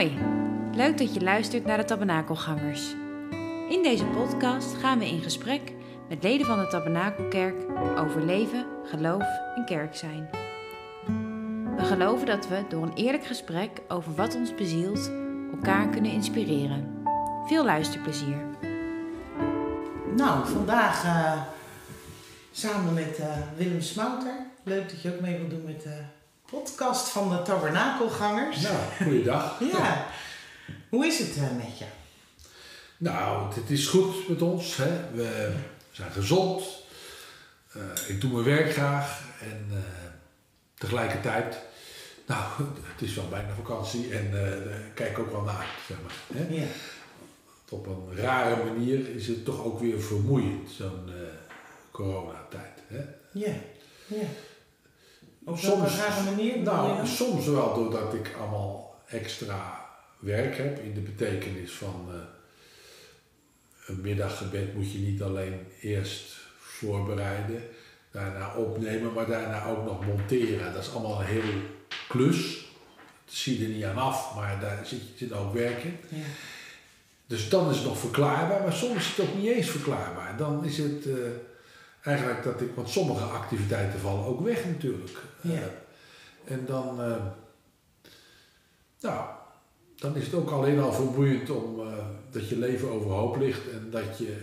Hoi, leuk dat je luistert naar de Tabernakelgangers. In deze podcast gaan we in gesprek met leden van de Tabernakelkerk over leven, geloof en kerk zijn. We geloven dat we door een eerlijk gesprek over wat ons bezielt elkaar kunnen inspireren. Veel luisterplezier. Nou, vandaag eh, samen met eh, Willem Smouter. Leuk dat je ook mee wilt doen met de podcast van de Tabernakelgangers. Nou, goeiedag. Ja. Hoe is het eh, met je? Nou, het is goed met ons. Hè. We zijn gezond. Eh, ik doe mijn werk graag. En eh, tegelijkertijd, nou, het is wel bijna vakantie. En daar kijk ook wel naar, zeg maar. Hè. Ja. Op een rare manier is het toch ook weer vermoeiend, zo'n coronatijd. Hè. Ja. ja. Op Soms- welke rare manier? Nou, soms wel doordat ik allemaal extra werk heb in de betekenis van eh, een middaggebed moet je niet alleen eerst voorbereiden, daarna opnemen, maar daarna ook nog monteren. Dat is allemaal een heel klus. Dat zie je er niet aan af, maar daar zit, zit ook werk in. Ja. Dus dan is het nog verklaarbaar, maar soms is het ook niet eens verklaarbaar. Dan is het eh, eigenlijk dat ik, want sommige activiteiten vallen ook weg natuurlijk. Ja. Eh, en dan, eh, nou, dan is het ook alleen al vermoeiend om eh, dat je leven overhoop ligt en dat je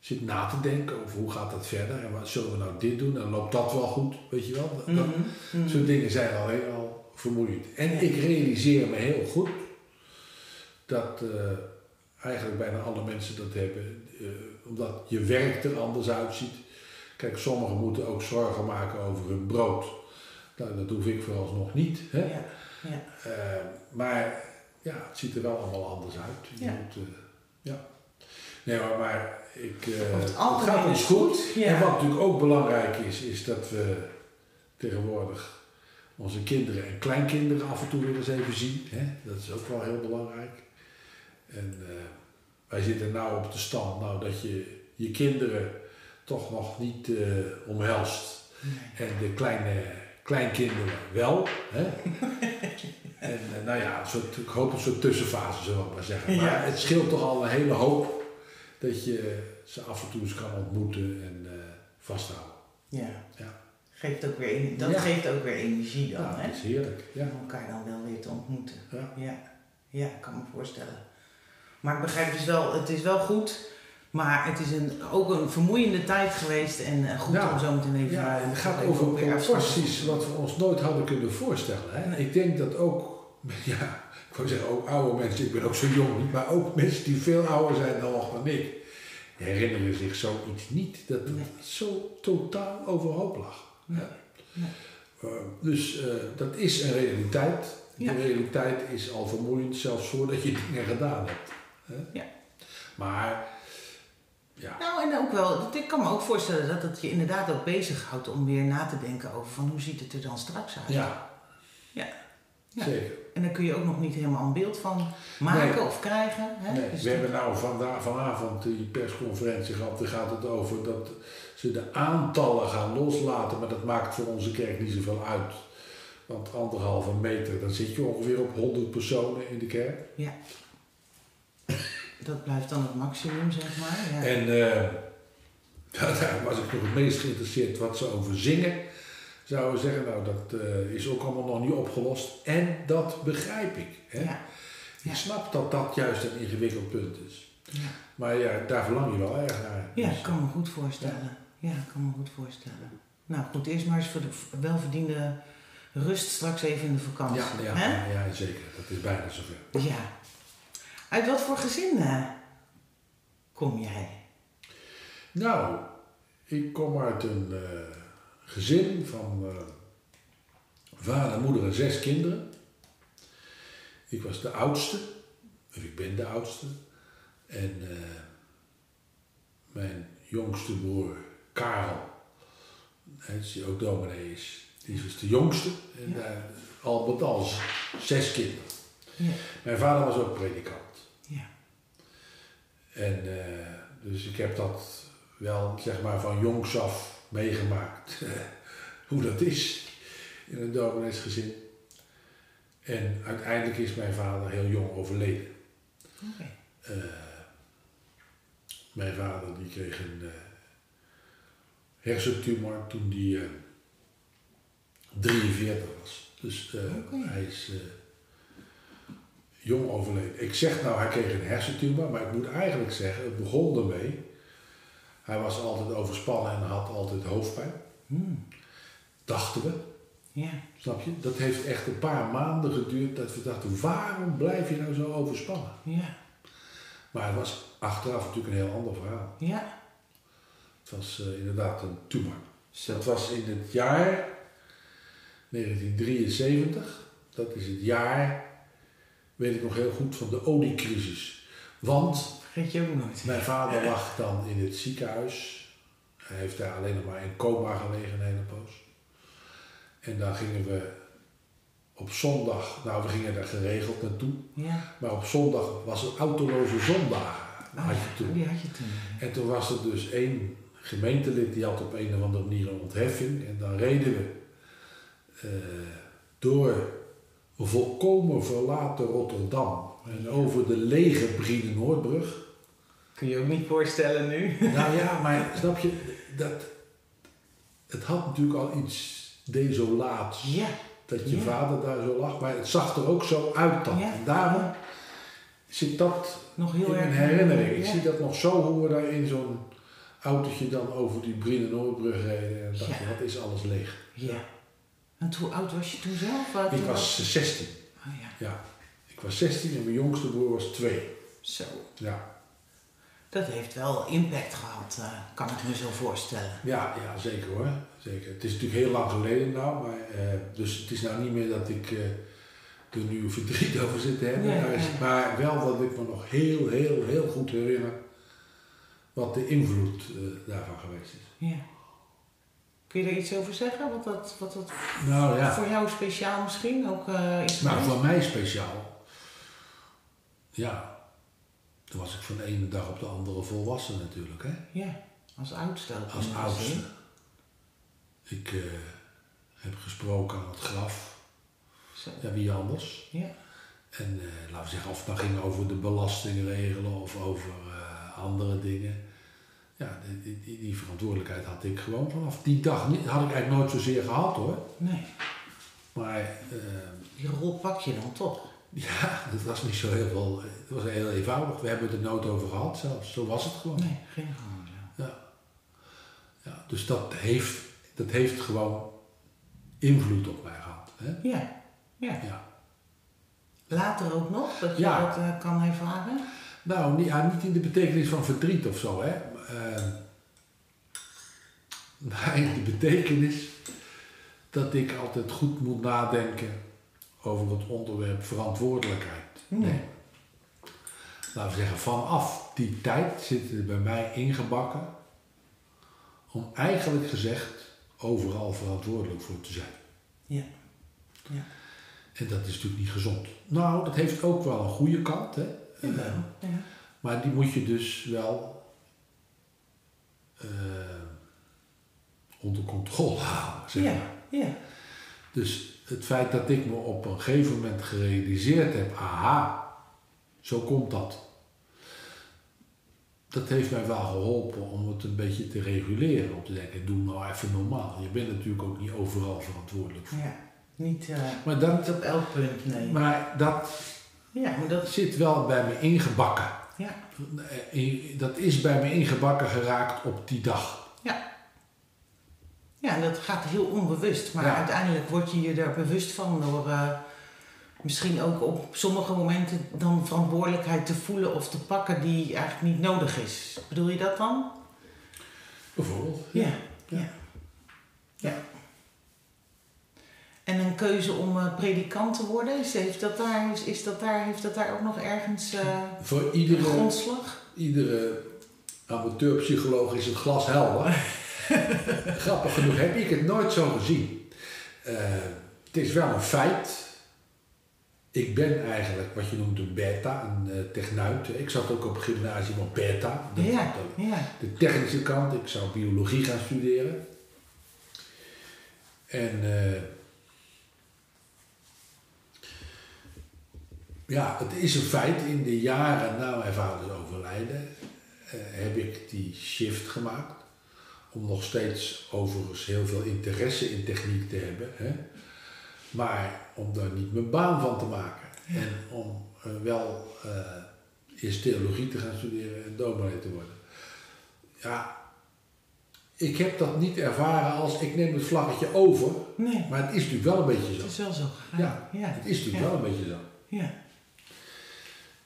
zit na te denken over hoe gaat dat verder en wat zullen we nou dit doen en loopt dat wel goed, weet je wel. Dat, dat- Mhm, mhm. Zo'n dingen zijn alleen al vermoeiend. En Ja. ik realiseer me heel goed dat eigenlijk bijna alle mensen dat hebben, omdat je werk er anders uitziet. Kijk, sommigen moeten ook zorgen maken over hun brood. Nou, dat hoef ik vooralsnog niet. Hè? Ja. Ja. Eh, maar ja, het ziet er wel allemaal anders uit. Je Ja. moet, eh, ja. Nee, maar, maar ik, Over het gaat ons goed. ja. En wat natuurlijk ook belangrijk is, is dat we tegenwoordig onze kinderen en kleinkinderen af en toe weer eens even zien. Hè? Dat is ook wel heel belangrijk. En eh, wij zitten nou op de stand nou, dat je je kinderen toch nog niet eh, omhelst. En de kleine kleinkinderen wel. Hè? en eh, nou ja, een soort, ik hoop een soort tussenfase, zullen we maar zeggen. Maar Ja. het scheelt toch al een hele hoop dat je ze af en toe eens kan ontmoeten en eh, vasthouden. Ja. Ja. Geeft ook weer, dat Ja. geeft ook weer energie dan, Ja, hè? dat is heerlijk. Ja. Om elkaar dan wel weer te ontmoeten. Ja. Ja, ja, ik kan me voorstellen. Maar ik begrijp dus wel, het is wel goed, maar het is een, ook een vermoeiende tijd geweest en eh, goed Ja. om zo meteen even... Ja, het gaat over precies wat we ons nooit hadden kunnen voorstellen. Hè? Ik denk dat ook, ja, ik wou zeggen ook oude mensen, ik ben ook zo jong niet, maar ook mensen die veel ouder zijn dan nog dan ik, herinneren zich zoiets niet. Dat het Nee. zo totaal overhoop lag. Nee. Ja. Nee. Eh, dus eh, dat is een realiteit. Ja. De realiteit is al vermoeiend, zelfs voordat je dingen gedaan hebt. Hè? Ja. Maar, ja, Nou, en ook wel, ik kan me ook voorstellen dat het je inderdaad ook bezighoudt om weer na te denken over van hoe ziet het er dan straks uit. ja. Ja. Ja. zeker. En daar kun je ook nog niet helemaal een beeld van maken Nee. of krijgen. Hè? Nee, Dus we hebben nou vanda- vanavond die persconferentie gehad. Daar gaat het over dat ze de aantallen gaan loslaten. Maar dat maakt voor onze kerk niet zoveel uit. Want anderhalve meter, dan zit je ongeveer op 100 personen in de kerk. Ja. Dat blijft dan het maximum, zeg maar. Ja. En eh, daar was ik nog het meest geïnteresseerd wat ze over zingen. Zouden we zeggen, nou dat eh, is ook allemaal nog niet opgelost. En dat begrijp ik. Hè? ja. Ja. Ik snap dat dat juist een ingewikkeld punt is. Ja. Maar ja, daar verlang je wel erg naar. Ja, Dus- ik kan me goed voorstellen. Ja, ik kan me goed voorstellen. Nou goed, eerst maar eens voor de welverdiende rust straks even in de vakantie. Ja, ja, hè? ja, ja, zeker. Dat is bijna zover. Ja. Uit wat voor gezin eh, kom jij? Nou, ik kom uit een eh, gezin van eh, vader, moeder en zes kinderen. Ik was de oudste, of ik ben de oudste. En mijn jongste broer Karel, die ook dominee is, die is dus de jongste. En Ja. al met al zes kinderen. Ja. Mijn vader was ook predikant. En eh, dus ik heb dat wel, zeg maar, van jongs af meegemaakt. hoe dat is in een domineesgezin. En uiteindelijk is mijn vader heel jong overleden. Eh, mijn vader die kreeg een eh, hersentumor toen hij eh 43 was. Dus hij is jong overleden. Ik zeg nou, hij kreeg een hersentumor, maar ik moet eigenlijk zeggen, het begon ermee. Hij was altijd overspannen en had altijd hoofdpijn. Hmm. Dachten we, Ja. snap je? Dat heeft echt een paar maanden geduurd dat we dachten, waarom blijf je nou zo overspannen? Ja. Maar het was achteraf natuurlijk een heel ander verhaal. Ja. Het was eh, inderdaad een tumor. Zo. Dat was in het jaar 1973. Dat is het jaar, weet ik nog heel goed, van de oliecrisis. Want Vergeet je ook nooit. mijn vader lag dan in het ziekenhuis. Hij heeft daar alleen nog maar in coma gelegen een hele poos. En daar gingen we op zondag, nou we gingen daar geregeld naartoe. Ja. Maar op zondag was het autoloze zondag. Oh, had je toen. Die had je toen. En toen was er dus één gemeentelid die had op een of andere manier een ontheffing. En dan reden we eh, door volkomen verlaten Rotterdam. En over de lege Briene Noordbrug. Kun je ook niet voorstellen nu? Nou ja, maar snap je, dat, het had natuurlijk al iets desolaats. Ja. Dat je Ja. vader daar zo lag. Maar het zag er ook zo uit dan. Ja. En daarom zit dat Nog heel in erg. mijn herinnering. Ik zie dat nog zo hoe we daar in zo'n autootje dan over die Brienne Noordbrug reden. En dacht, wat is alles leeg. Ja. En hoe oud was je toen zelf? Eh, Ik was 16. Oh ja. Ja. Ik was 16 en mijn jongste broer was 2. Zo. Ja. Dat heeft wel impact gehad, eh, kan ik me zo voorstellen. Ja, ja, zeker hoor. Zeker. Het is natuurlijk heel lang geleden nou. Maar, eh, dus het is nou niet meer dat ik eh, er nu verdriet over zit te hebben. Nee, maar, nee. maar wel dat ik me nog heel, heel, heel goed herinner wat de invloed eh, daarvan geweest is. Ja. Kun je er iets over zeggen? Wat dat, wat dat Nou ja. voor jou speciaal misschien ook eh, is Nou, voor mij speciaal. Ja. Toen was ik van de ene dag op de andere volwassen natuurlijk, hè. Ja, als oudste. Als oudste. Ik eh, heb gesproken aan het graf. Zo. Ja, wie anders? Ja. En eh, laten we zeggen, of het nou ging over de belastingregelen of over andere dingen. Ja, die, die, die verantwoordelijkheid had ik gewoon vanaf die dag niet. Had ik eigenlijk nooit zozeer gehad hoor. Nee, Maar eh, die rol pak je dan toch? ja, dat was niet zo heel veel. Het was heel eenvoudig. We hebben het er nooit over gehad zelfs. Zo was het gewoon. Nee, geen gewoon. Ja. ja, dus dat heeft, dat heeft gewoon invloed op mij gehad. Hè? Ja, ja. Ja. Later ook nog, dat je Ja. dat eh, kan ervaren? Nou, niet, ja, niet in de betekenis van verdriet of zo, hè. Eh, maar in de betekenis dat ik altijd goed moet nadenken over het onderwerp verantwoordelijkheid. Hmm. Nee. Laten we zeggen, vanaf die tijd zitten er bij mij ingebakken om eigenlijk gezegd overal verantwoordelijk voor te zijn. Ja. Ja. En dat is natuurlijk niet gezond. Nou, dat heeft ook wel een goede kant, hè. Ja. Maar die moet je dus wel eh, onder controle houden. Zeg Ja, maar. ja. Dus het feit dat ik me op een gegeven moment gerealiseerd heb, aha, zo komt dat. Dat heeft mij wel geholpen om het een beetje te reguleren. Om te denken, doe nou even normaal. Je bent natuurlijk ook niet overal verantwoordelijk voor. ja. Niet, eh, Maar dat, niet op elk punt, nee. maar dat ja, maar dat... zit wel bij me ingebakken. Ja. Eh, Dat is bij me ingebakken geraakt op die dag. Ja, en dat gaat heel onbewust. Maar Ja. uiteindelijk word je je er bewust van door eh, misschien ook op sommige momenten dan verantwoordelijkheid te voelen of te pakken die eigenlijk niet nodig is. Bedoel je dat dan? Bijvoorbeeld. Ja. Ja. Ja. ja. En een keuze om eh, predikant te worden, is, heeft, dat daar, is, is dat daar, heeft dat daar ook nog ergens eh Voor iedere, grondslag? iedere amateurpsycholoog is het glas helder. Grappig genoeg heb ik het nooit zo gezien. Eh, het is wel een feit. Ik ben eigenlijk wat je noemt een beta, een technuit. Ik zat ook op gymnasium op beta. Ja, ja. de technische kant. Ik zou biologie gaan studeren. En ja, het is een feit. In de jaren na mijn vaders overlijden eh, heb ik die shift gemaakt. Om nog steeds overigens heel veel interesse in techniek te hebben. Hè? Maar om daar niet mijn baan van te maken. En om eh, wel eh, eerst theologie te gaan studeren en dominee te worden. Ja, ik heb dat niet ervaren als ik neem het vlaggetje over. Nee, Maar het is natuurlijk wel een beetje het zo. is wel zo gegaan. Ja, ja. Het is natuurlijk Ja. wel een beetje zo. Ja.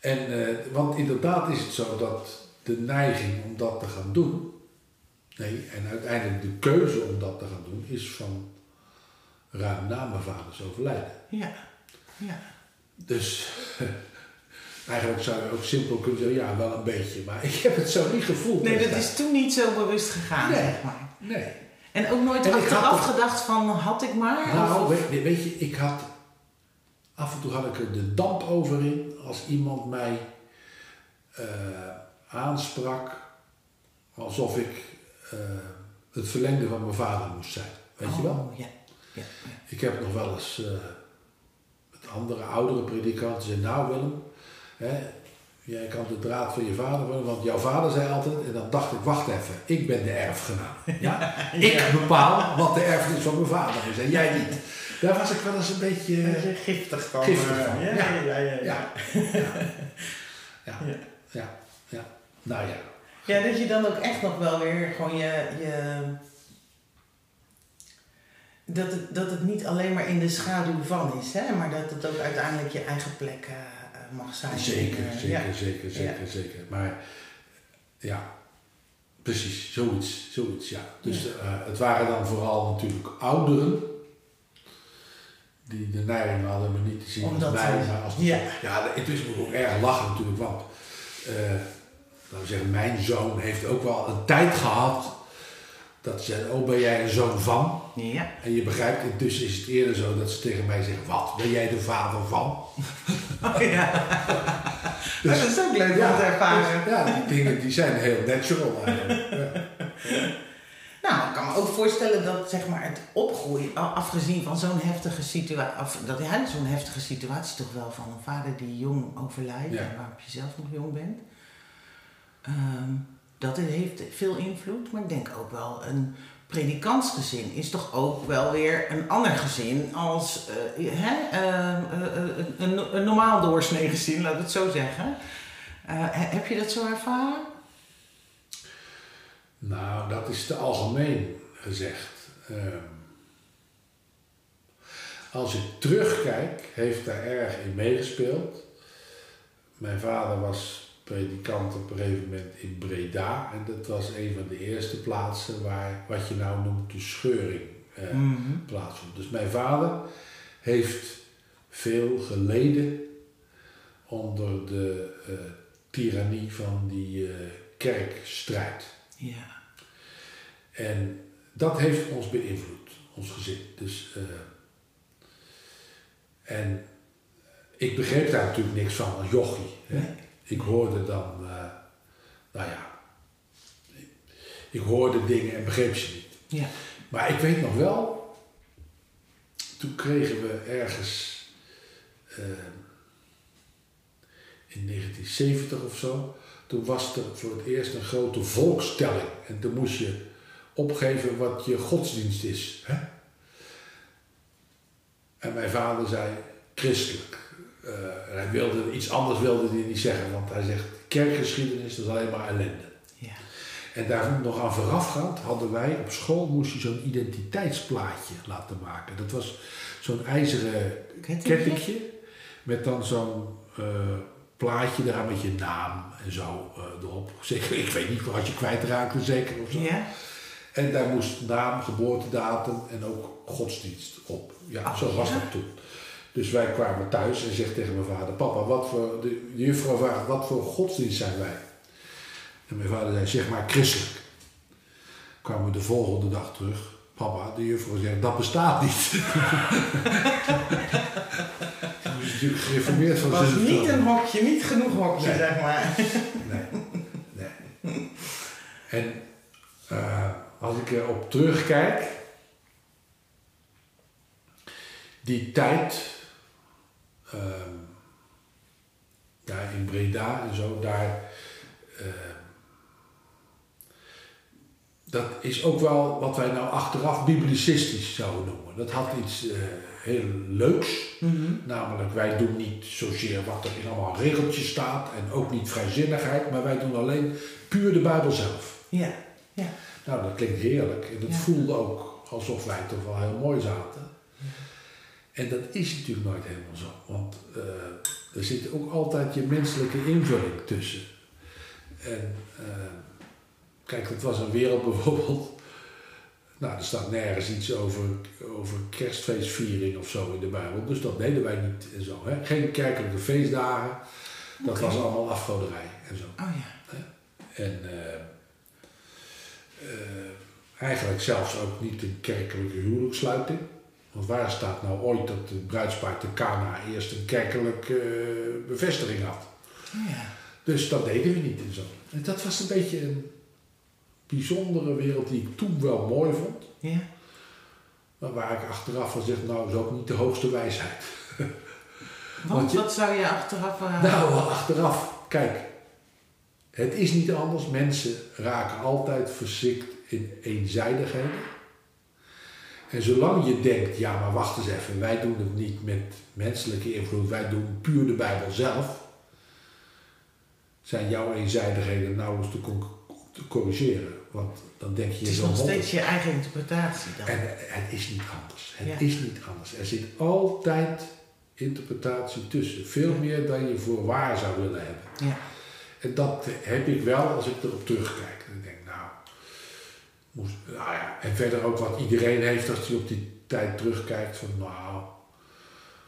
En, eh, want inderdaad is het zo dat de neiging om dat te gaan doen, nee, en uiteindelijk de keuze om dat te gaan doen, is van ruim na mijn vaders overlijden. Ja. Ja. Dus eigenlijk zou je ook simpel kunnen zeggen, ja, wel een beetje, maar ik heb het zo niet gevoeld. Nee, dat is toen niet zo bewust gegaan, Nee. zeg maar. Nee. En ook nooit En achteraf gedacht van, had ik maar? Nou, Of- weet, weet je, ik had. Af en toe had ik er de damp over in als iemand mij eh, aansprak alsof ik eh, het verlengde van mijn vader moest zijn. Weet je wel? Oh, ja. Ja. ja. Ik heb nog wel eens eh, met andere oudere predikanten zeggen, nou Willem, hè, jij kan de draad van je vader worden, want jouw vader zei altijd, en dan dacht ik, wacht even, ik ben de erfgenaam. Ja? Ik bepaal wat de erfenis van mijn vader is en jij niet. Daar was ik wel eens een beetje... Een beetje giftig van. Giftig eh, van, Ja, ja. ja, ja. ja, ja. Ja. Ja. Ja. Ja. Nou ja. Ja, dat je dan ook echt nog wel weer gewoon je. je dat, het, dat het niet alleen maar in de schaduw van is, hè, maar dat het ook uiteindelijk je eigen plek eh, eh, mag zijn. Zeker, Eh, zeker, ja. zeker, zeker, zeker. Maar ja, precies, zoiets, zoiets, ja. Dus Ja. eh, het waren dan vooral natuurlijk ouderen die de neiging hadden me niet te zien Omdat als mij, ze- maar als ja. ja, het is ook erg lachen natuurlijk, want laten we zeggen, mijn zoon heeft ook wel een tijd gehad dat ze oh ben jij een zoon van? Ja. En je begrijpt, intussen is het eerder zo dat ze tegen mij zeggen, wat, ben jij de vader van? Oh, ja. Dus- dat is ook leuk om te ervaren. Ja, die dingen die zijn heel natural eigenlijk. Nou, ik kan me ook voorstellen dat zeg maar, het opgroeien, afgezien van zo'n heftige situatie, dat ja, zo'n heftige situatie toch wel van een vader die jong overlijdt, Ja. waarop je zelf nog jong bent, ehm, dat het heeft veel invloed. Maar ik denk ook wel een predikantsgezin is toch ook wel weer een ander gezin als eh, hè, ehm, eh, eh, een, normaal doorsnee gezin, we het zo zeggen. He- heb je dat zo ervaren? Nou, dat is te algemeen gezegd. Ehm, als ik terugkijk, heeft daar erg in meegespeeld. Mijn vader was predikant op een gegeven moment in Breda. En dat was een van de eerste plaatsen waar wat je nou noemt de scheuring eh, Mhm. plaatsvond. Dus mijn vader heeft veel geleden onder de eh tirannie van die eh, kerkstrijd. Ja. En dat heeft ons beïnvloed, ons gezin. Dus, eh, en ik begreep daar natuurlijk niks van als jochie. Hè. Nee. Ik hoorde dan, eh, nou ja, ik hoorde dingen en begreep ze niet. Ja. Maar ik weet nog wel, toen kregen we ergens eh, in 1970 of zo, toen was er voor het eerst een grote volkstelling. En toen moest je opgeven wat je godsdienst is. Hè? En mijn vader zei christelijk. Eh, en hij wilde iets anders wilde hij niet zeggen, want hij zegt kerkgeschiedenis dat is alleen maar ellende. Ja. En daar nog aan voorafgaand hadden wij op school moest je zo'n identiteitsplaatje laten maken. Dat was zo'n ijzeren Kettingje? kettingje met dan zo'n eh, plaatje eraan met je naam en zo eh, erop. Zeker, ik weet niet, als je kwijtraakte zeker of zo. Ja? En daar moest naam, geboortedatum en ook godsdienst op. Ja, Ah, zo was ja? dat toen. Dus wij kwamen thuis en zegt tegen mijn vader, papa, wat voor, de juffrouw vraagt, wat voor godsdienst zijn wij? En mijn vader zei, zeg maar christelijk. Kwamen we de volgende dag terug. Papa, de juffrouw zegt, dat bestaat niet. Hij is natuurlijk gereformeerd van Het was niet een hokje, niet genoeg hokje, Nee. zeg maar. Nee, nee. En eh, als ik erop terugkijk, die tijd, ehm, ja, in Breda en zo, daar. eh, dat is ook wel wat wij nou achteraf biblicistisch zouden noemen. Dat had iets eh, heel leuks. Mhm. Namelijk, wij doen niet zozeer wat er in allemaal regeltjes staat en ook niet vrijzinnigheid, maar wij doen alleen puur de Bijbel zelf. Ja, Nou, dat klinkt heerlijk en dat Ja. voelde ook alsof wij toch wel heel mooi zaten. En dat is natuurlijk nooit helemaal zo, want eh, er zit ook altijd je menselijke invulling tussen. En eh, kijk, het was een wereld bijvoorbeeld. Nou, er staat nergens iets over, over kerstfeestviering of zo in de Bijbel, dus dat deden wij niet en zo. Hè? Geen kerkelijke feestdagen, dat was allemaal afgoderij en zo. oh ja. En eh, eh, eigenlijk zelfs ook niet een kerkelijke huwelijkssluiting. Want waar staat nou ooit dat de bruidspaar te Cana eerst een kerkelijke eh, bevestiging had? Oh ja. Dus dat deden we niet en zo. En dat was een beetje een bijzondere wereld die ik toen wel mooi vond. Ja. Maar waar ik achteraf van zeg, nou is ook niet de hoogste wijsheid. Want Want je- wat zou je achteraf... eh, Nou, achteraf. Kijk, het is niet anders. Mensen raken altijd verzikt in eenzijdigheden. En zolang je denkt, ja maar wacht eens even, wij doen het niet met menselijke invloed, wij doen puur de Bijbel zelf, zijn jouw eenzijdigheden nauwelijks te, te corrigeren. Want dan denk je het is nog steeds je eigen interpretatie dan. En het is niet anders. Het Ja. is niet anders. Er zit altijd interpretatie tussen. Veel Ja. meer dan je voor waar zou willen hebben. Ja. En dat heb ik wel als ik erop terugkijk. En ik denk, nou, moest, nou ja. En verder ook wat iedereen heeft als hij op die tijd terugkijkt. Van nou,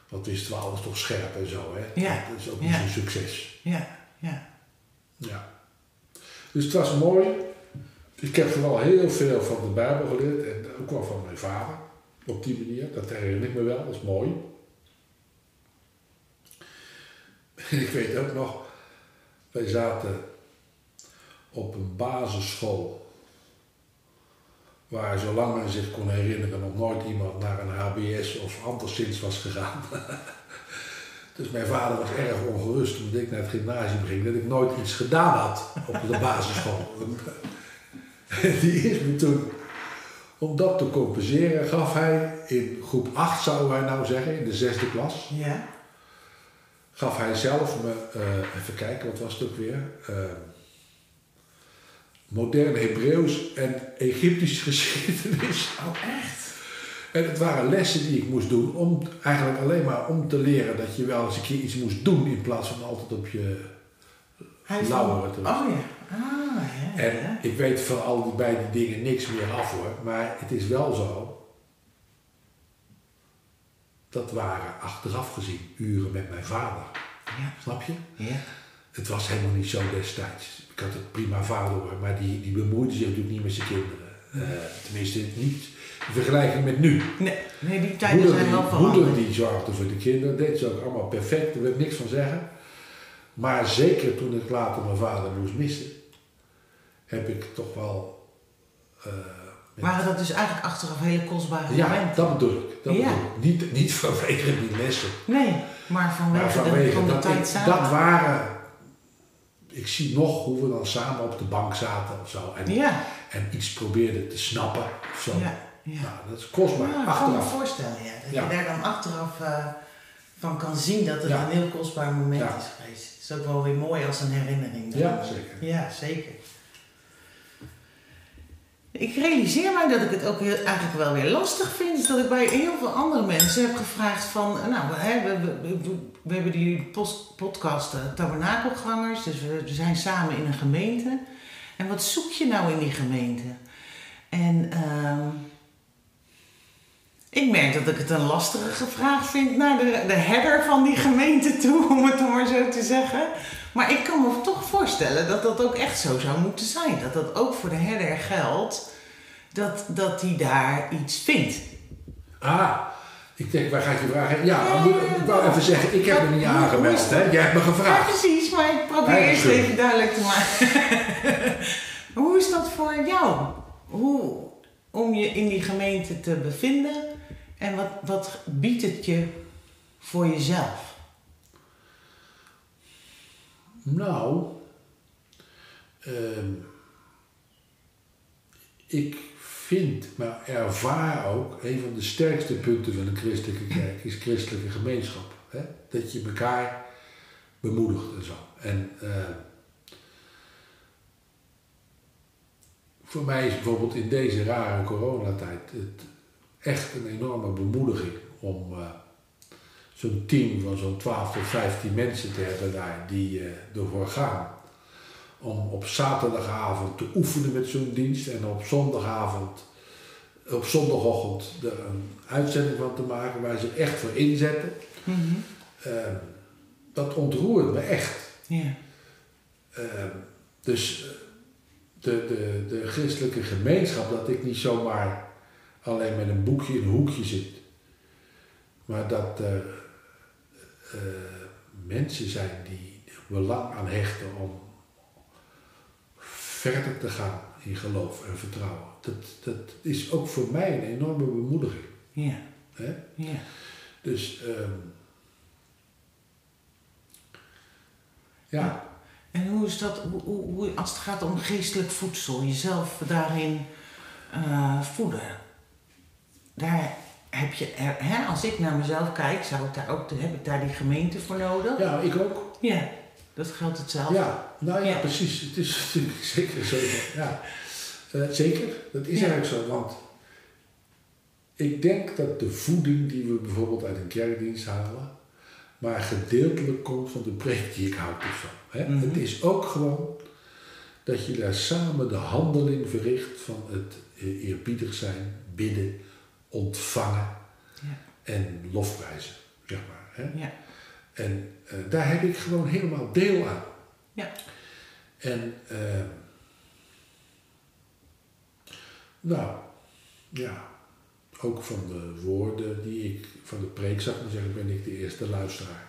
wat wisten we alles toch scherp en zo. Hè? Ja. Dat is ook niet zo'n succes. Ja, ja. Ja. Dus het was mooi. Ik heb vooral heel veel van de Bijbel geleerd en ook wel van mijn vader. Op die manier, dat herinner ik me wel, dat is mooi. En ik weet ook nog, wij zaten op een basisschool waar zolang men zich kon herinneren nog nooit iemand naar een HBS of anderszins was gegaan. Dus mijn vader was erg ongerust toen ik naar het gymnasium ging, dat ik nooit iets gedaan had op de basisschool. Die is me toen, om dat te compenseren, gaf hij in groep 8, zouden wij nou zeggen, in de zesde klas, Ja. gaf hij zelf me, eh, even kijken, wat was het ook weer? Eh, modern Hebreeuws en Egyptisch geschiedenis. Oh, echt? En het waren lessen die ik moest doen, om, eigenlijk alleen maar om te leren dat je wel eens een keer iets moest doen in plaats van altijd op je lauweren te Oh ja. Ah, ja. En ja. ik weet van al die beide dingen niks meer af hoor, maar het is wel zo. Dat waren achteraf gezien uren met mijn vader. Ja. Snap je? Ja. Het was helemaal niet zo destijds. Ik had het prima vader hoor, maar die, die bemoeide zich natuurlijk niet met zijn kinderen. Eh, tenminste, niet in vergelijking met nu. Nee, nee, die tijden Moeder zijn wel die, moeder veranderd. die zorgde voor de kinderen, deed ze ook allemaal perfect, daar wil ik niks van zeggen. Maar zeker toen ik later mijn vader moest missen, heb ik toch wel. eh, Waren dat dus eigenlijk achteraf hele kostbare ja, momenten? dat bedoel ik. Dat Ja. bedoel ik. Niet, niet vanwege die lessen, Nee, maar vanwege, maar de, vanwege de dat, tijd ik, samen. dat waren. Ik zie nog hoe we dan samen op de bank zaten of zo. En, Ja, en iets probeerden te snappen of zo. ja, ja. Nou, dat is kostbaar. Ja, ik kan me achteraf. voorstellen, ja. Dat Ja. je daar dan achteraf eh, van kan zien dat het Ja. een heel kostbaar moment Ja. is geweest. Het is ook wel weer mooi als een herinnering. dan. Ja, zeker. Ja, zeker. Ik realiseer mij dat ik het ook eigenlijk wel weer lastig vind. Dat ik bij heel veel andere mensen heb gevraagd van... Nou, we, we, hebben die podcast eh, Tabernakelgangers. Dus we, zijn samen in een gemeente. En wat zoek je nou in die gemeente? En ehm, ik merk dat ik het een lastige vraag vind naar de, de header van die gemeente toe, om het maar zo te zeggen. Maar ik kan me toch voorstellen dat dat ook echt zo zou moeten zijn. Dat dat ook voor de herder geldt, dat, dat hij daar iets vindt. Ah, ik denk, waar gaat je vragen? Ja, moet- ik wou even zeggen, ik heb me niet aangemeld. Hè? Jij hebt me Ja, gevraagd. precies, maar ik probeer Ja, eerst even duidelijk te maken. Hoe is dat voor jou? Hoe, om je in die gemeente te bevinden en wat, wat biedt het je voor jezelf? Nou, ehm, ik vind, maar ervaar ook, een van de sterkste punten van een christelijke kerk is christelijke gemeenschap. Hè? Dat je elkaar bemoedigt en zo. En eh, voor mij is bijvoorbeeld in deze rare coronatijd het echt een enorme bemoediging om eh, zo'n team van zo'n 12 tot 15 mensen te hebben daar die uh, ervoor gaan. Om op zaterdagavond te oefenen met zo'n dienst en op zondagavond, op zondagochtend er een uitzending van te maken waar ze echt voor inzetten. Mhm. Uh, dat ontroert me echt. Ja. Uh, dus de, de, de christelijke gemeenschap, dat ik niet zomaar alleen met een boekje in een hoekje zit, maar dat er uh, mensen zijn die belang aan hechten om verder te gaan in geloof en vertrouwen. Dat, dat is ook voor mij een enorme bemoediging. Ja. Hè? Ja. Dus um, ja. En hoe is dat, hoe, hoe, als het gaat om geestelijk voedsel, jezelf daarin uh, voeden? Daar heb je, hè, als ik naar mezelf kijk, zou ik daar ook, heb ik daar die gemeente voor nodig? Ja, ik ook. Ja, dat geldt hetzelfde. Ja, nou ja, ja. precies. Het is natuurlijk zeker zo. Ja. Uh, zeker, dat is ja. eigenlijk zo. Want ik denk dat de voeding die we bijvoorbeeld uit een kerkdienst halen, maar gedeeltelijk komt van de preek die ik houd zo. Hè? Mm -hmm. Het is ook gewoon dat je daar samen de handeling verricht van het eerbiedig zijn, bidden, ontvangen ja. en lofprijzen, zeg maar. Hè? Ja. En uh, daar heb ik gewoon helemaal deel aan. Ja. En uh, nou, ja, ook van de woorden die ik van de preek zag, dan zeg ik, ben ik de eerste luisteraar.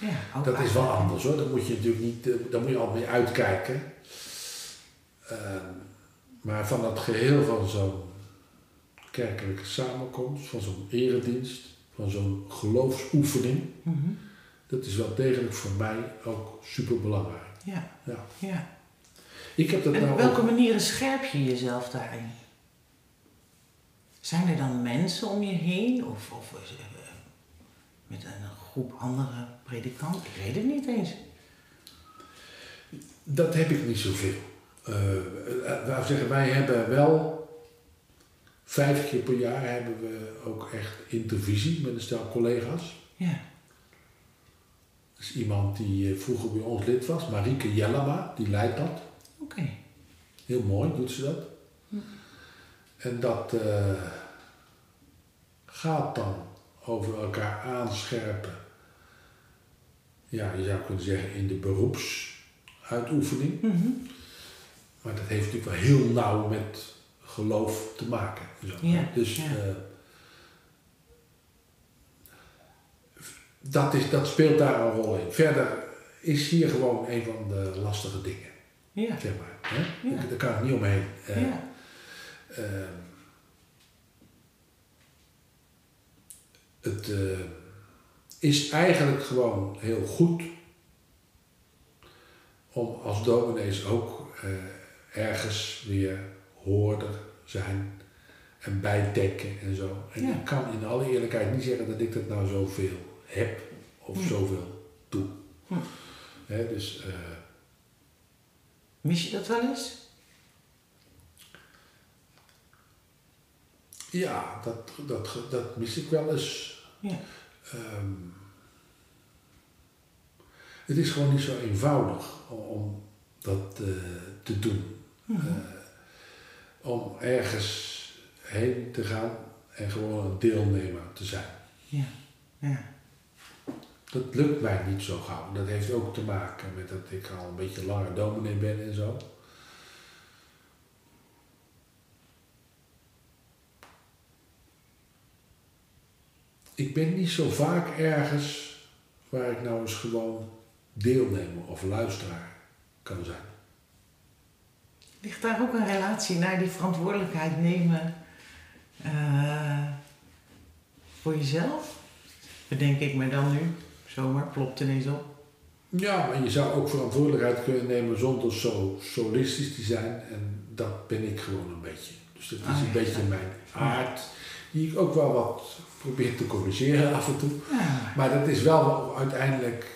Ja, dat is wel anders hoor, daar moet je natuurlijk niet, daar moet je altijd mee uitkijken. Uh, maar van dat geheel van zo'n kerkelijke samenkomst, van zo'n eredienst, van zo'n geloofsoefening, mm -hmm. dat is wel degelijk voor mij ook super belangrijk. Ja. ja. ja. Ik heb dat en nou op welke manieren scherp je jezelf daarin? Zijn er dan mensen om je heen? Of, of eh, met een groep andere predikanten? Ik weet het niet eens. Dat heb ik niet zoveel. Uh, uh, zeggen, wij hebben wel vijf keer per jaar hebben we ook echt intervisie met een stel collega's. Ja. Dat is iemand die vroeger bij ons lid was, Marieke Jellema, die leidt dat. Oké. Okay. Heel mooi doet ze dat. Hm. En dat uh, gaat dan over elkaar aanscherpen. Ja, je zou kunnen zeggen in de beroepsuitoefening. Mm -hmm. Maar dat heeft natuurlijk wel heel nauw met geloof te maken. Zo. Ja, dus ja. uh, dat, is, dat speelt daar een rol in. Verder is hier gewoon een van de lastige dingen. Ja. Zeg maar. Hè? Ja. Daar kan ik niet omheen. Uh, ja. uh, het uh, is eigenlijk gewoon heel goed om als dominees ook ergens weer hoorder zijn en bijdekken en zo. En Ja. ik kan in alle eerlijkheid niet zeggen dat ik dat nou zoveel heb of Hm. zoveel doe. Hm. Dus uh, Mis je dat wel eens? ja, dat, dat, dat mis ik wel eens. Ja. Um, het is gewoon niet zo eenvoudig om dat uh, te doen. Mm -hmm. uh, om ergens heen te gaan en gewoon een deelnemer te zijn. Ja, ja. Dat lukt mij niet zo gauw. Dat heeft ook te maken met dat ik al een beetje langer dominee ben en zo. Ik ben niet zo vaak ergens waar ik nou eens gewoon deelnemer of luisteraar kan zijn. Ligt daar ook een relatie naar die verantwoordelijkheid nemen uh, voor jezelf? Bedenk ik me dan nu, zomaar, klopt ineens op. Ja, maar je zou ook verantwoordelijkheid kunnen nemen zonder zo solistisch te zijn. En dat ben ik gewoon een beetje. Dus dat is Ah, een ja. beetje mijn aard, die ik ook wel wat probeer te corrigeren af en toe. Ja. Maar dat is wel uiteindelijk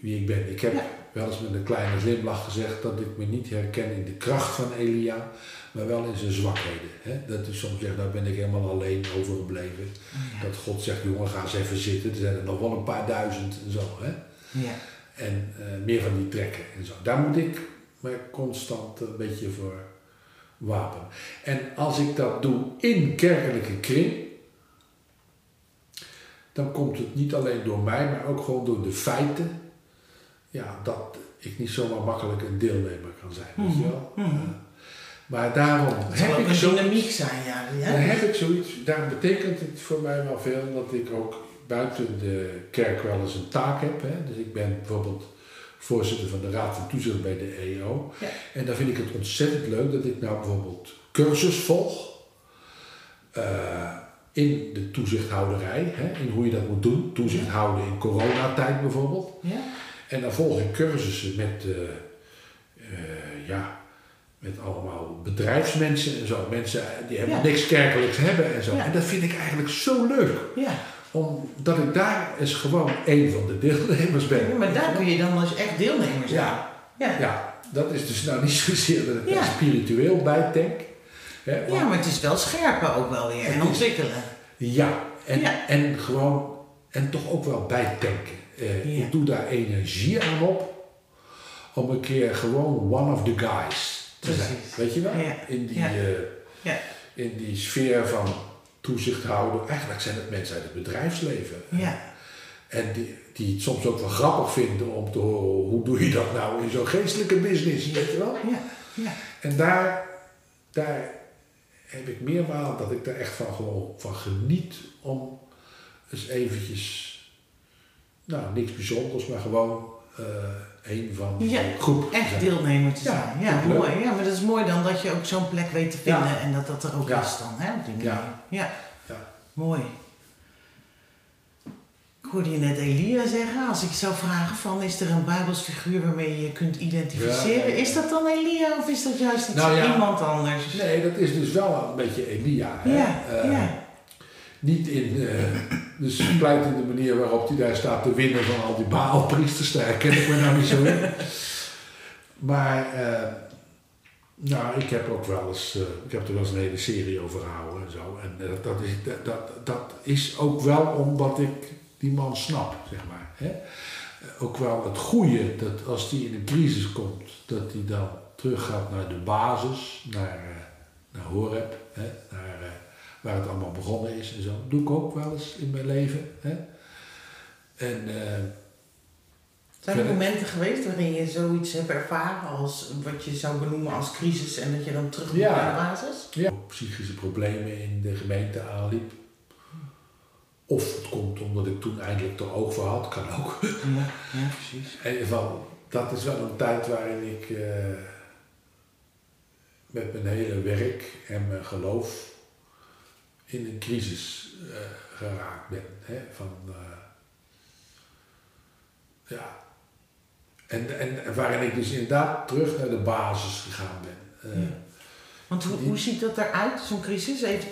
wie ik ben. Ik heb Ja. Wel eens met een kleine glimlach gezegd dat ik me niet herken in de kracht van Elia, maar wel in zijn zwakheden. Hè? Dat is soms zegt, daar ben ik helemaal alleen overgebleven. Ja. Dat God zegt, jongen, ga eens even zitten. Er zijn er nog wel een paar duizend en zo. Hè? Ja. En eh, meer van die trekken en zo. Daar moet ik me constant een beetje voor wapenen. En als ik dat doe in kerkelijke kring, dan komt het niet alleen door mij, maar ook gewoon door de feiten. Ja, dat ik niet zomaar makkelijk een deelnemer kan zijn. Weet je wel? Mhm. Eh, maar daarom Het heb ik een zo dynamiek zijn, ja. ja. dan heb ik zoiets, daar betekent het voor mij wel veel dat ik ook buiten de kerk wel eens een taak heb. Hè? Dus ik ben bijvoorbeeld voorzitter van de Raad van Toezicht bij de EO. Ja. En dan vind ik het ontzettend leuk dat ik nou bijvoorbeeld cursus volg. eh, in de toezichthouderij, hè? in hoe je dat moet doen. Toezicht houden in coronatijd bijvoorbeeld. Ja? En dan volg ik cursussen met, eh, eh, ja, met allemaal bedrijfsmensen en zo. Mensen die hebben Ja. niks kerkelijks hebben en zo. Ja. En dat vind ik eigenlijk zo leuk. Ja. Omdat ik daar eens gewoon één van de deelnemers ben. Maar daar kun je dan als echt deelnemer zijn. Ja, Ja. dat is dus nou niet zozeer dat ik daar spiritueel bij denk. Hè, Ja, maar het is wel scherper ook wel weer en ontwikkelen. Ja, en, en gewoon, en toch ook wel bijtanken. Eh, Ja. Ik doe daar energie aan op, om een keer gewoon one of the guys te zijn. Weet je wel? Ja. In, die, Ja. eh, Ja. in die sfeer van toezicht houden. Eigenlijk zijn het mensen uit het bedrijfsleven. Ja. En die, die het soms ook wel grappig vinden om te horen, hoe doe je dat nou in zo'n geestelijke business, weet je wel? Ja. Ja. En daar, daar heb ik meermaal dat ik daar echt van gewoon van geniet om eens eventjes, nou niks bijzonders, maar gewoon eh een van Ja, groep Echt zijn. deelnemer te Ja, zijn. Ja, leuk. mooi. Ja, maar dat is mooi dan dat je ook zo'n plek weet te vinden Ja. en dat dat er ook Ja. is dan. Hè, op die manier. Ja. Ja. Mooi. Ik hoorde je net Elia zeggen, als ik zou vragen van is er een Bijbels figuur waarmee je je kunt identificeren, is dat dan Elia of is dat juist iets Nou ja. iemand anders? Nee, dat is dus wel een beetje Elia. Hè? Ja, Eh, ja. Niet in eh, de splijtende manier waarop hij daar staat te winnen van al die baalpriesters. Daar ken ik me nou niet zo in. Maar eh, nou, ik heb ook wel eens, eh, ik heb er wel eens een hele serie over gehouden en zo. En dat, is, dat, dat, is ook wel omdat ik die man snap, zeg maar. Hè? Ook wel het goede, dat als die in een crisis komt, dat hij dan teruggaat naar de basis, naar, naar Horeb, hè? Waar het allemaal begonnen is en zo. Dat doe ik ook wel eens in mijn leven. Hè? En eh, Zijn er momenten geweest waarin je zoiets hebt ervaren als wat je zou benoemen als crisis en dat je dan terug moet Ja. naar de basis? ja, psychische problemen in de gemeente aanliep. Of het komt omdat ik toen eindelijk toch oog voor had, kan ook. Ja, ja precies. In ieder geval, dat is wel een tijd waarin ik eh, met mijn hele werk en mijn geloof in een crisis eh, geraakt ben. Hè? Van, eh, ja. En, en, waarin ik dus inderdaad terug naar de basis gegaan ben. Eh, Ja. Want hoe, hoe ziet dat eruit, zo'n crisis? Heeft,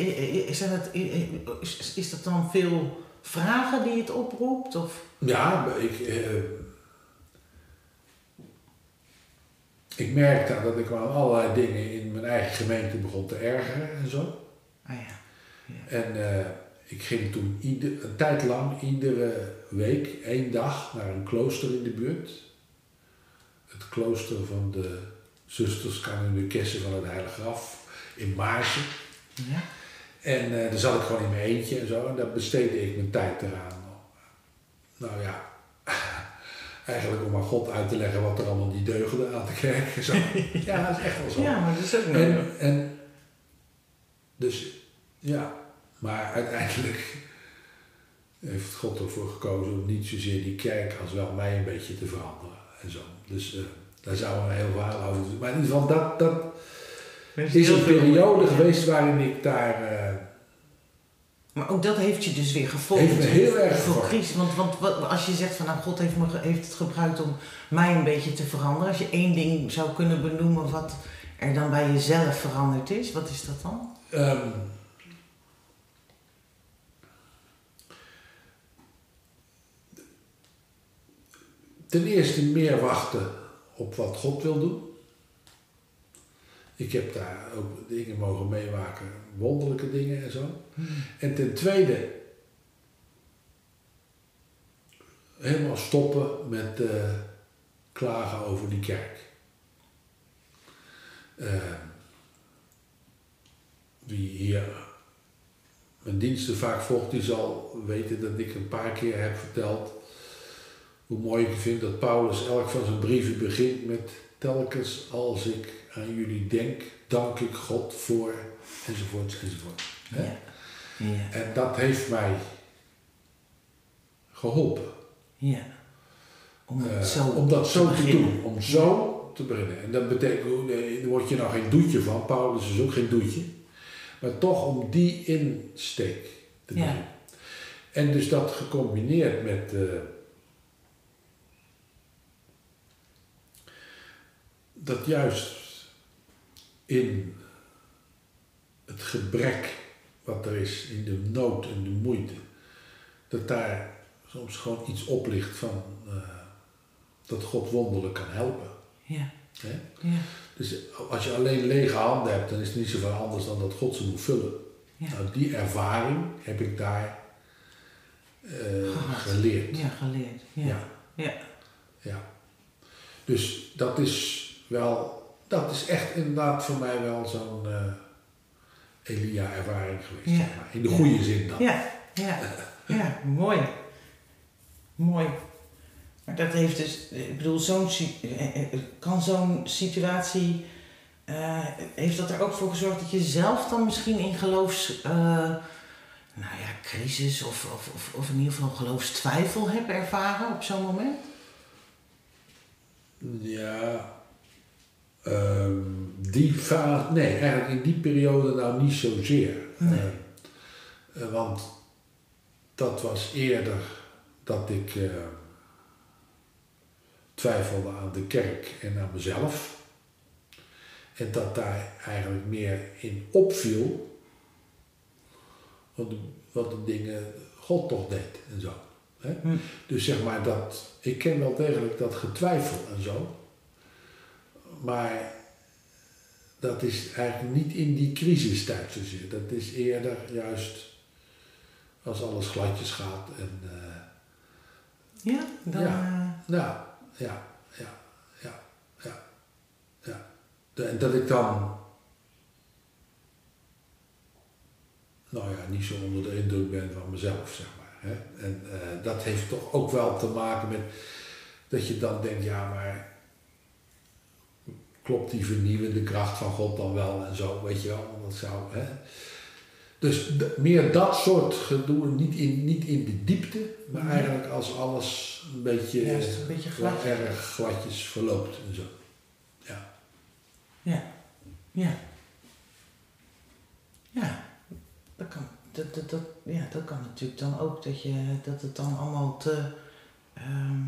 is, is dat dan veel vragen die het oproept? Of? Ja, ik, eh, ik merkte dat ik aan allerlei dingen in mijn eigen gemeente begon te ergeren en zo. Ah ja. En eh, ik ging toen ieder, een tijd lang iedere week één dag naar een klooster in de buurt. Het klooster van de zusters Canonicassen van het Heilige Graf in Maarsen. ja. En eh daar zat ik gewoon in mijn eentje en zo. En daar besteedde ik mijn tijd eraan. Nou ja, eigenlijk om aan God uit te leggen wat er allemaal niet deugde aan de kerk. en Zo. Ja, dat is echt wel zo. Ja, maar dat is ook. En, en dus ja, maar uiteindelijk heeft God ervoor gekozen om niet zozeer die kerk als wel mij een beetje te veranderen en zo. Dus eh, daar zouden we een heel verhaal over doen. Maar in ieder geval, dat, dat is heel een veel- periode geweest waarin ik daar eh, Maar ook dat heeft je dus weer gevolgd. Heeft me heel erg voor. Want, want wat- als je zegt van nou, God heeft, me, heeft het gebruikt om mij een beetje te veranderen. Als je één ding zou kunnen benoemen wat er dan bij jezelf veranderd is, wat is dat dan? Ehm, ten eerste meer wachten op wat God wil doen. Ik heb daar ook dingen mogen meemaken, wonderlijke dingen en zo. En ten tweede, helemaal stoppen met eh, klagen over die kerk. Eh, wie hier mijn diensten vaak volgt, die zal weten dat ik een paar keer heb verteld hoe mooi ik vind dat Paulus elk van zijn brieven begint met telkens als ik aan jullie denk, dank ik God voor enzovoorts enzovoort. Hè? Ja. Ja. En dat heeft mij geholpen. ja. Om Eh, zo, om dat zo te doen, om zo te beginnen. En dat betekent, daar word je nou geen doetje van, Paulus is ook geen doetje. Maar toch om die insteek te doen. Ja. En dus dat gecombineerd met eh, dat juist in het gebrek wat er is, in de nood en de moeite, dat daar soms gewoon iets op ligt van eh, dat God wonderlijk kan helpen. Ja. Hè? Ja. Dus als je alleen lege handen hebt, dan is het niet zoveel anders dan dat God ze moet vullen. Ja. Nou, die ervaring heb ik daar eh, geleerd. ja, geleerd. Ja. Ja. Ja. Ja. Dus dat is wel, dat is echt inderdaad voor mij wel zo'n eh, Elia-ervaring geweest. Ja. Zeg maar. In de goede zin dan. Ja, ja, ja, mooi. Mooi. Maar dat heeft dus, ik bedoel, zo'n, eh, eh, kan zo'n situatie, heeft dat er ook voor gezorgd dat je zelf dan misschien in geloofs, eh, nou ja, crisis of, of, of, of in ieder geval geloofstwijfel hebt ervaren op zo'n moment? Ja. Ehm, die fase, nee, eigenlijk in die periode nou niet zozeer. Nee. Eh, eh, want dat was eerder dat ik eh, twijfelde aan de kerk en aan mezelf. En dat daar eigenlijk meer in opviel wat de, wat de dingen God toch deed en zo. Hè? Hm. Dus zeg maar dat, ik ken wel degelijk dat getwijfel en zo. Maar dat is eigenlijk niet in die crisistijd zozeer. Dat is eerder juist als alles gladjes gaat. En, eh, Ja, dan, Ja. eh, nou, ja, ja, ja, ja, ja. De- En dat ik dan, nou ja, niet zo onder de indruk ben van mezelf, zeg maar. Hè? En eh, dat heeft toch ook wel te maken met dat je dan denkt, ja, maar klopt die vernieuwende kracht van God dan wel en zo, weet je wel, dat zou, hè. Dus meer dat soort gedoe, niet in, niet in de diepte, maar eigenlijk als alles een beetje, een beetje glad. wel erg gladjes verloopt en zo. Ja. Ja. Ja. Ja. Dat kan, dat, dat, dat, ja, dat kan natuurlijk dan ook dat, je, dat het dan allemaal te. ehm,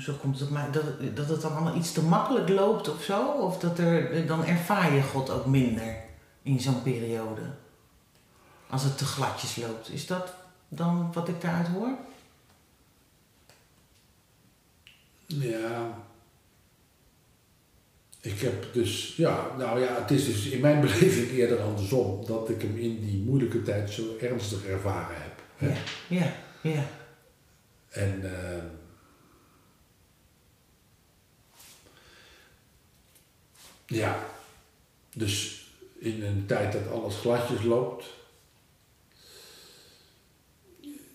zo komt het mij, dat, het- dat het dan allemaal iets te makkelijk loopt of zo. Of dat er, dan ervaar je God ook minder in zo'n periode. Als het te gladjes loopt. Is dat dan wat ik daaruit hoor? Ja. Ik heb dus, ja, nou ja, het is dus in mijn beleving eerder andersom. Dat ik hem in die moeilijke tijd zo ernstig ervaren heb. hè. Ja. Ja. Ja. En eh, ja, dus in een tijd dat alles gladjes loopt,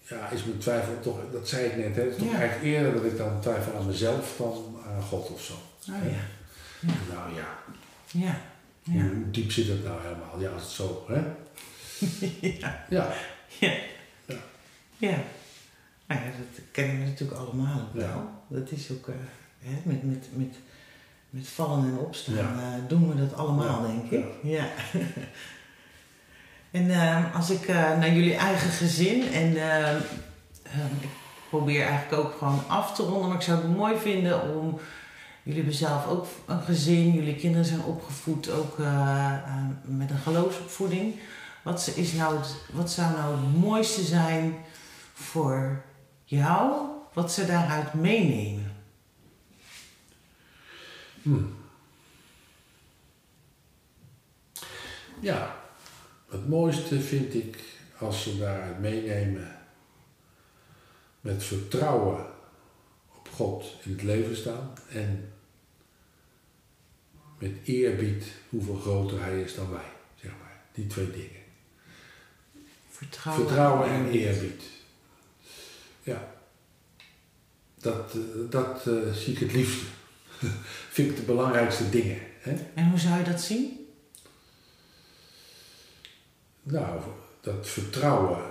ja, is mijn twijfel toch, dat zei ik net, hè, het is toch eigenlijk eerder dat ik dan twijfel aan mezelf dan aan God of zo. Oh ja. Nou ja, Ja. hoe, Ja. hoe diep zit het nou helemaal? Ja, als het zo, hè? ja. Ja, Ja. Ja. Nou ja, dat kennen we natuurlijk allemaal wel. Dat is ook, eh, hè, met, met, met, met vallen en opstaan Ja. eh, doen we dat allemaal, Ja. denk ik. Ja. En ehm, als ik eh, naar jullie eigen gezin en ehm, ehm, ik probeer eigenlijk ook gewoon af te ronden, maar ik zou het mooi vinden om. Jullie hebben zelf ook een gezin, jullie kinderen zijn opgevoed ook eh, met een geloofsopvoeding. Wat, is nou het, wat zou nou het mooiste zijn voor jou, wat ze daaruit meenemen? Hmm. Ja, het mooiste vind ik als ze daaruit meenemen met vertrouwen op God in het leven staan en met eerbied hoeveel groter Hij is dan wij, zeg maar. Die twee dingen. Vertrouwen, Vertrouwen en eerbied. Ja. Dat, eh, dat eh, zie ik het liefste. vind ik de belangrijkste dingen. Hè? En hoe zou je dat zien? Nou, dat vertrouwen,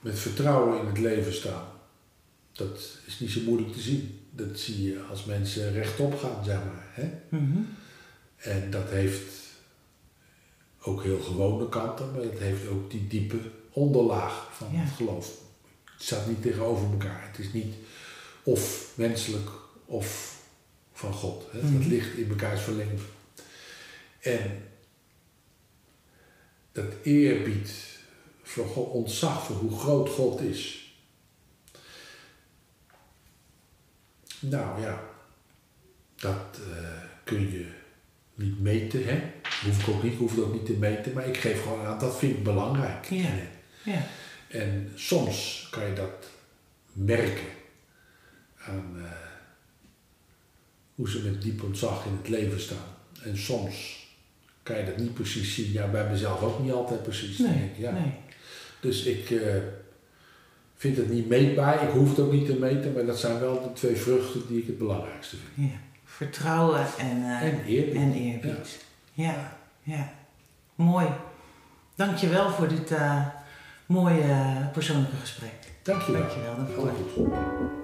met vertrouwen in het leven staan, dat is niet zo moeilijk te zien. Dat zie je als mensen rechtop gaan, zeg maar. Hè? Mhm. En dat heeft ook heel gewone kanten, maar het heeft ook die diepe onderlaag van Ja. het geloof. Het staat niet tegenover elkaar. Het is niet of menselijk of van God. Hè? Mhm. Het ligt in elkaars verlenging. En dat eerbied voor God, ontzag voor hoe groot God is. Nou ja, dat eh, kun je niet meten, hè? Hoef ik ook niet, hoef ook niet te meten, maar ik geef gewoon aan, dat vind ik belangrijk. Ja. Ja. En soms kan je dat merken aan eh, hoe ze met diep ontzag in het leven staan. En soms kan je dat niet precies zien. Ja, bij mezelf ook niet altijd precies. denk Nee, ik, ja. nee. Dus ik eh, vind het niet meetbaar. Ik hoef het ook niet te meten, maar dat zijn wel de twee vruchten die ik het belangrijkste vind. Ja. Vertrouwen en, eh, En eerbied. en eerbied. Ja. ja, Mooi. Dankjewel voor dit eh, mooie persoonlijke gesprek. Dankjewel. Dankjewel daarvoor.